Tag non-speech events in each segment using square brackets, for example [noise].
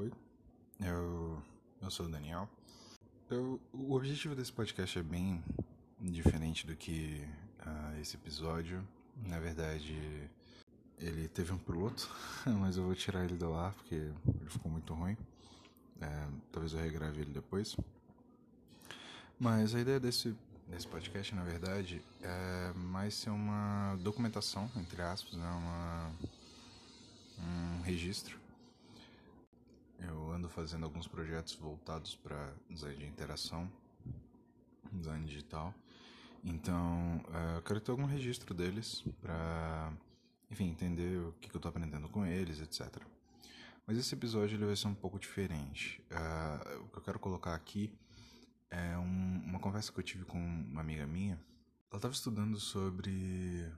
Oi, eu, eu sou o Daniel. Eu, o objetivo desse podcast é bem diferente do que uh, esse episódio. Na verdade, ele teve um piloto, [laughs] mas eu vou tirar ele do ar porque ele ficou muito ruim. É, talvez eu regrave ele depois. Mas a ideia desse, desse podcast, na verdade, é mais ser uma documentação, entre aspas, né? uma, um registro eu ando fazendo alguns projetos voltados para design de interação, design digital. Então, uh, eu quero ter algum registro deles para, enfim, entender o que, eu estou aprendendo com eles, etc. Mas esse episódio ele vai ser um pouco diferente. Uh, o que eu quero colocar aqui é um, uma conversa que eu tive com uma amiga minha. Ela estava estudando sobre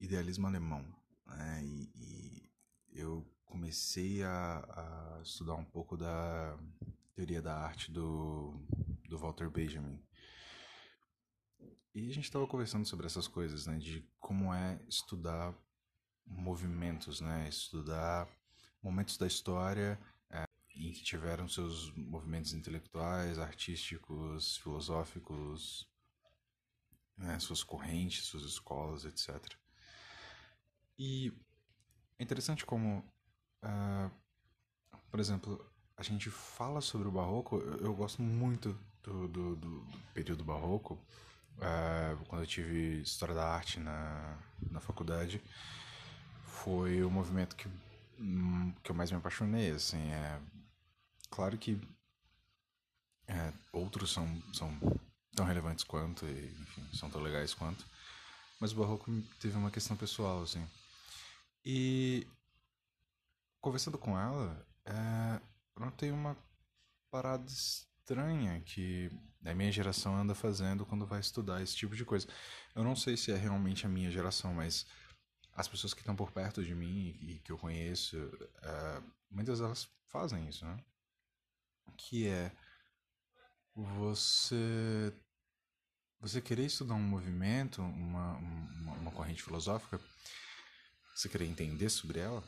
idealismo alemão, né? E, e eu comecei a, a, estudar um pouco da teoria da arte do, do Walter Benjamin. E a gente estava conversando sobre essas coisas, né? De como é estudar movimentos, né? Estudar momentos da história é, em que tiveram seus movimentos intelectuais, artísticos, filosóficos, né? suas correntes, suas escolas, etc. E é interessante como Uh, por exemplo, a gente fala sobre o barroco, eu, eu gosto muito do, do, do, do período barroco. Uh, quando eu tive História da Arte na, na faculdade, foi o movimento que, hum, que eu mais me apaixonei. Assim, é, claro que é, outros são, são tão relevantes quanto, e, enfim, são tão legais quanto, mas o barroco teve uma questão pessoal, assim. E conversando com ela, é, eu notei uma parada estranha que a minha geração anda fazendo quando vai estudar esse tipo de coisa. Eu não sei se é realmente a minha geração, mas as pessoas que estão por perto de mim e que eu conheço, é, muitas delas fazem isso, né? Que é você você querer estudar um movimento, uma, uma, uma corrente filosófica, você querer entender sobre ela,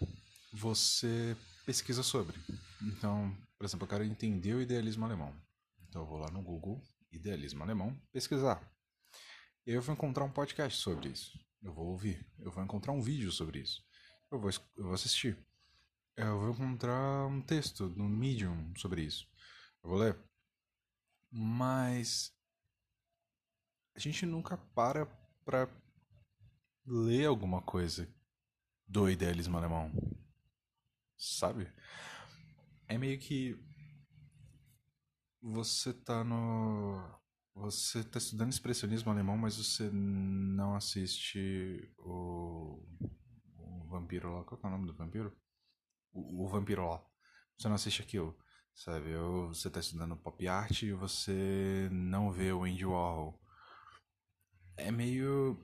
você pesquisa sobre. Então, por exemplo, eu quero entender o idealismo alemão. Então eu vou lá no Google, idealismo alemão, pesquisar. Eu vou encontrar um podcast sobre isso. Eu vou ouvir. Eu vou encontrar um vídeo sobre isso. Eu vou, eu vou assistir. Eu vou encontrar um texto no Medium sobre isso. Eu vou ler. Mas a gente nunca para para ler alguma coisa do idealismo alemão sabe? É meio que você tá no você tá estudando expressionismo alemão, mas você não assiste o, o vampiro lá. Qual é o nome do vampiro? O, o vampiro lá. Você não assiste aquilo, sabe? Ou você tá estudando pop art e você não vê o Andy Warhol. É meio.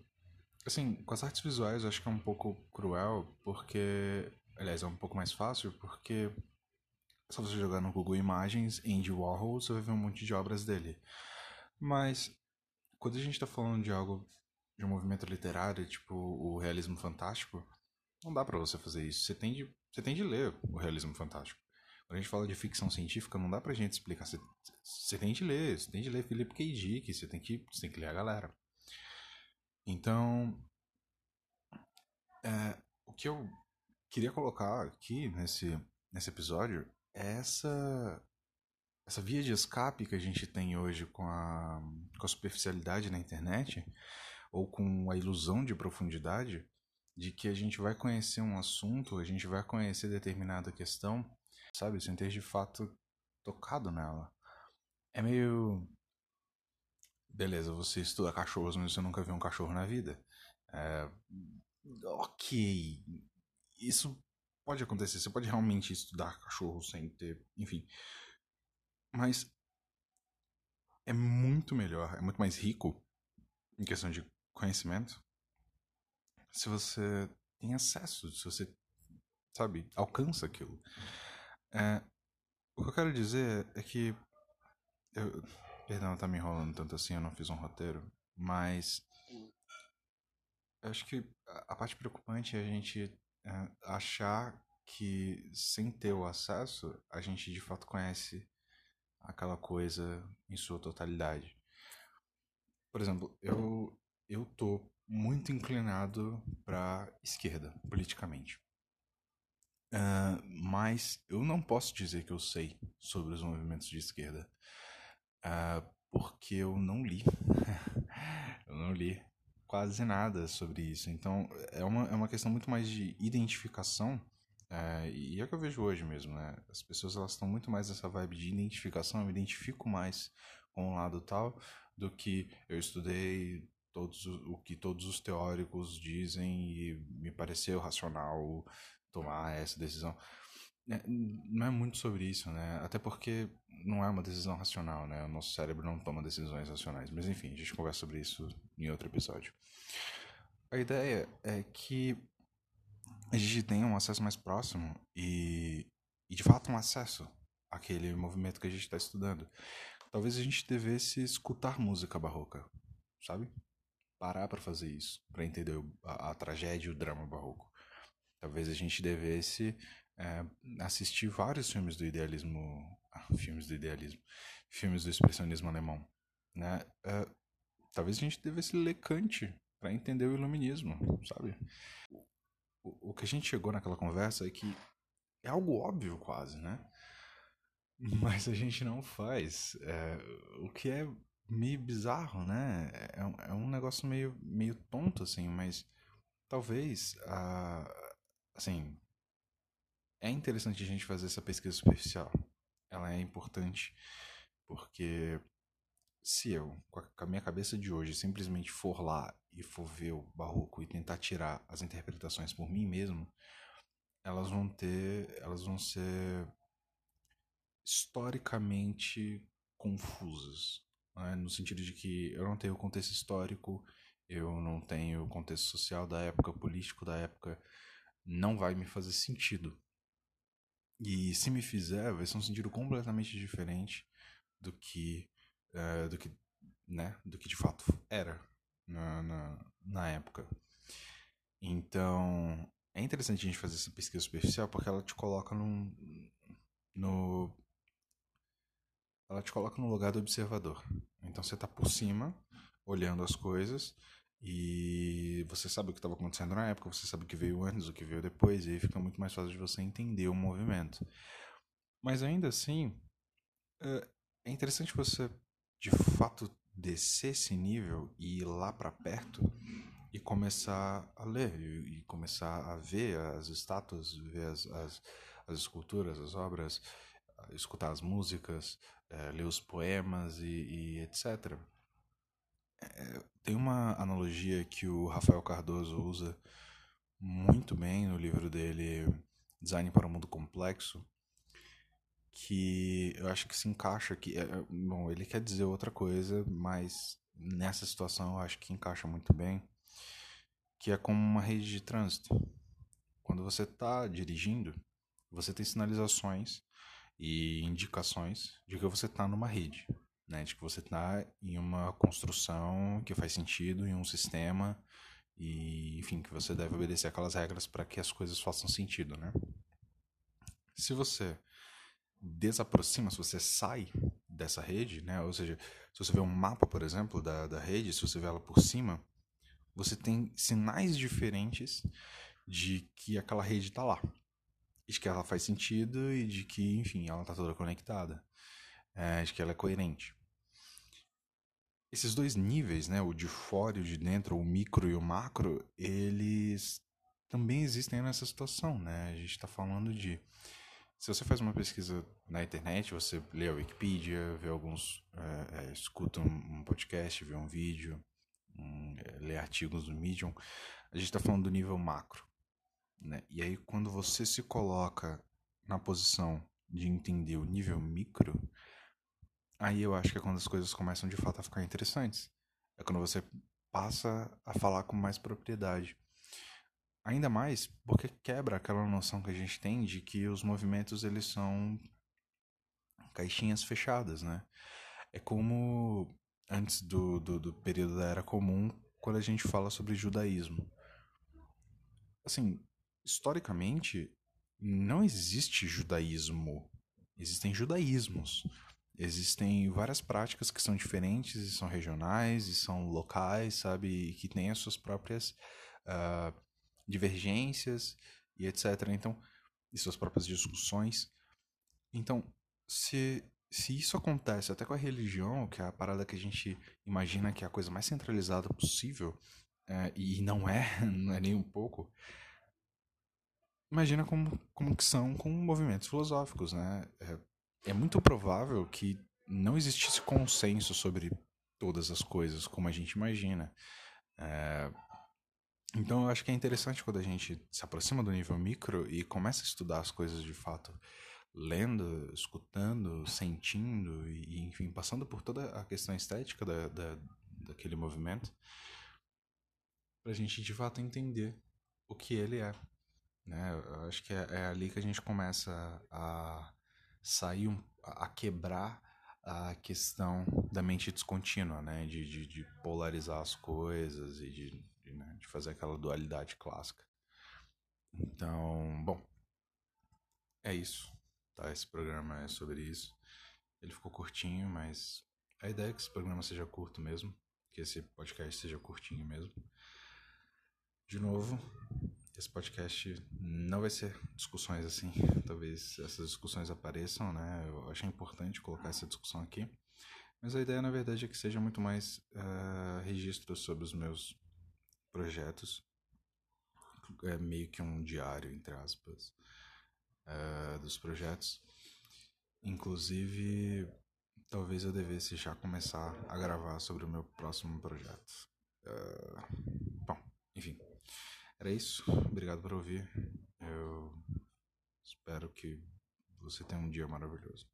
Assim, com as artes visuais eu acho que é um pouco cruel, porque Aliás, é um pouco mais fácil porque só você jogar no Google Imagens Andy Warhol, você vai ver um monte de obras dele. Mas quando a gente está falando de algo de um movimento literário, tipo o realismo fantástico, não dá para você fazer isso. Você tem de, você tem de ler o realismo fantástico. Quando a gente fala de ficção científica, não dá pra gente explicar. Você, você tem de ler, você tem de ler Philip K. Dick, você tem que, você tem que ler a galera. Então, é, o que eu queria colocar aqui nesse, nesse episódio essa, essa via de escape que a gente tem hoje com a, com a superficialidade na internet, ou com a ilusão de profundidade, de que a gente vai conhecer um assunto, a gente vai conhecer determinada questão, sabe, sem ter de fato tocado nela. É meio. Beleza, você estuda cachorros, mas você nunca viu um cachorro na vida. É... Ok, isso pode acontecer. Você pode realmente estudar cachorro sem ter. Enfim. Mas. É muito melhor, é muito mais rico em questão de conhecimento se você tem acesso, se você, sabe, alcança aquilo. É, o que eu quero dizer é que. Eu, perdão, tá me enrolando tanto assim, eu não fiz um roteiro, mas. Eu acho que a parte preocupante é a gente achar que sem ter o acesso, a gente de fato conhece aquela coisa em sua totalidade. Por exemplo, eu eu tô muito inclinado para esquerda politicamente. Uh, mas eu não posso dizer que eu sei sobre os movimentos de esquerda, uh, porque eu não li. [laughs] eu não li quase nada sobre isso. Então é uma, é uma questão muito mais de identificação. Uh, e é o que eu vejo hoje mesmo, né? As pessoas elas estão muito mais nessa vibe de identificação. Eu me identifico mais com um lado tal do que eu estudei todos o que todos os teóricos dizem e me pareceu racional tomar essa decisão. É, não é muito sobre isso, né? Até porque não é uma decisão racional, né? O nosso cérebro não toma decisões racionais. Mas enfim, a gente conversa sobre isso em outro episódio. A ideia é que a gente tenha um acesso mais próximo e, e de fato um acesso àquele movimento que a gente está estudando. Talvez a gente devesse escutar música barroca, sabe? Parar para fazer isso, para entender a, a tragédia e o drama barroco. Talvez a gente devesse é, assistir vários filmes do idealismo, ah, filmes do idealismo, filmes do expressionismo alemão, né? É, talvez a gente devesse ler Kant para entender o iluminismo, sabe? O, o que a gente chegou naquela conversa é que é algo óbvio quase, né? [laughs] Mas a gente não faz, é, o que é meio bizarro, né? É, é um negócio meio, meio tonto, assim, mas talvez a assim, é interessante a gente fazer essa pesquisa superficial. Ela é importante porque se eu, com a minha cabeça de hoje, simplesmente for lá e for ver o barroco e tentar tirar as interpretações por mim mesmo, elas vão ter, elas vão ser historicamente confusas, né? no sentido de que eu não tenho contexto histórico, eu não tenho contexto social da época, político da época, não vai me fazer sentido. E se me fizer, vai ser um sentido completamente diferente do que, uh, do que, né, do que de fato era na, na, na época. Então, é interessante a gente fazer essa pesquisa superficial porque ela te coloca num, no ela te coloca no lugar do observador. Então você está por cima, olhando as coisas, e você sabe o que estava acontecendo na época, você sabe o que veio antes, o que veio depois, e aí fica muito mais fácil de você entender o movimento. Mas ainda assim, é, é interessante você de fato descer esse nível e ir lá para perto e começar a ler e começar a ver as estátuas, ver as, as, as esculturas, as obras, escutar as músicas, é, ler os poemas e, e etc. É, tem uma analogia que o Rafael Cardoso usa muito bem no livro dele Design para o Mundo Complexo, que eu acho que se encaixa aqui. É, é, bom, ele quer dizer outra coisa, mas nessa situação eu acho que encaixa muito bem, que é como uma rede de trânsito. Quando você está dirigindo, você tem sinalizações e indicações de que você está numa rede né? De que você está em uma construção que faz sentido, em um sistema e, enfim, que você deve obedecer aquelas regras para que as coisas façam sentido, né? Se você desaproxima, se você sai dessa rede, né? Ou seja, se você vê um mapa, por exemplo, da, da rede, se você vê ela por cima, você tem sinais diferentes de que aquela rede está lá. De que ela faz sentido e de que, enfim, ela está toda conectada. É, de que ela é coerente. Esses dois níveis, né, o de fora e o de dentro, o micro e o macro, eles também existem nessa situação, né? A gente está falando de se você faz uma pesquisa na internet, você lê a Wikipedia, vê alguns, é, é, escuta um, podcast, vê um vídeo, um, é, lê artigos do Medium, a gente está falando do nível macro, né? E aí quando você se coloca na posição de entender o nível micro, Aí eu acho que é quando as coisas começam de fato a ficar interessantes. É quando você passa a falar com mais propriedade. Ainda mais porque quebra aquela noção que a gente tem de que os movimentos eles são caixinhas fechadas, né? É como antes do, do, do período da Era Comum, quando a gente fala sobre judaísmo. Assim, historicamente, não existe judaísmo. Existem judaísmos. Existem várias práticas que são diferentes e são regionais e são locais, sabe? E que têm as suas próprias uh, divergências e etc. Então, e suas próprias discussões. Então, se, se isso acontece até com a religião, que é a parada que a gente imagina que é a coisa mais centralizada possível, é, e não é, [laughs] não é nem um pouco, imagina como, como que são com movimentos filosóficos, né? É, é muito provável que não existisse consenso sobre todas as coisas como a gente imagina. É, então eu acho que é interessante quando a gente se aproxima do nível micro e começa a estudar as coisas de fato, lendo, escutando, sentindo e, enfim, passando por toda a questão estética da, da, daquele movimento, para a gente de fato entender o que ele é. Né? Eu acho que é, é ali que a gente começa a sair, a quebrar a questão da mente descontínua, né? De, de, de polarizar as coisas e de, de, né? de fazer aquela dualidade clássica. Então, bom, é isso. Tá? Esse programa é sobre isso. Ele ficou curtinho, mas a ideia é que esse programa seja curto mesmo, que esse podcast seja curtinho mesmo. De novo, esse podcast não vai ser discussões assim. Talvez essas discussões apareçam, né? Eu achei importante colocar essa discussão aqui. Mas a ideia, na verdade, é que seja muito mais uh, registro sobre os meus projetos. É meio que um diário, entre aspas, uh, dos projetos. Inclusive, talvez eu devesse já começar a gravar sobre o meu próximo projeto. Uh, bom, enfim. Era isso. Obrigado por ouvir. Eu espero que você tenha um dia maravilhoso.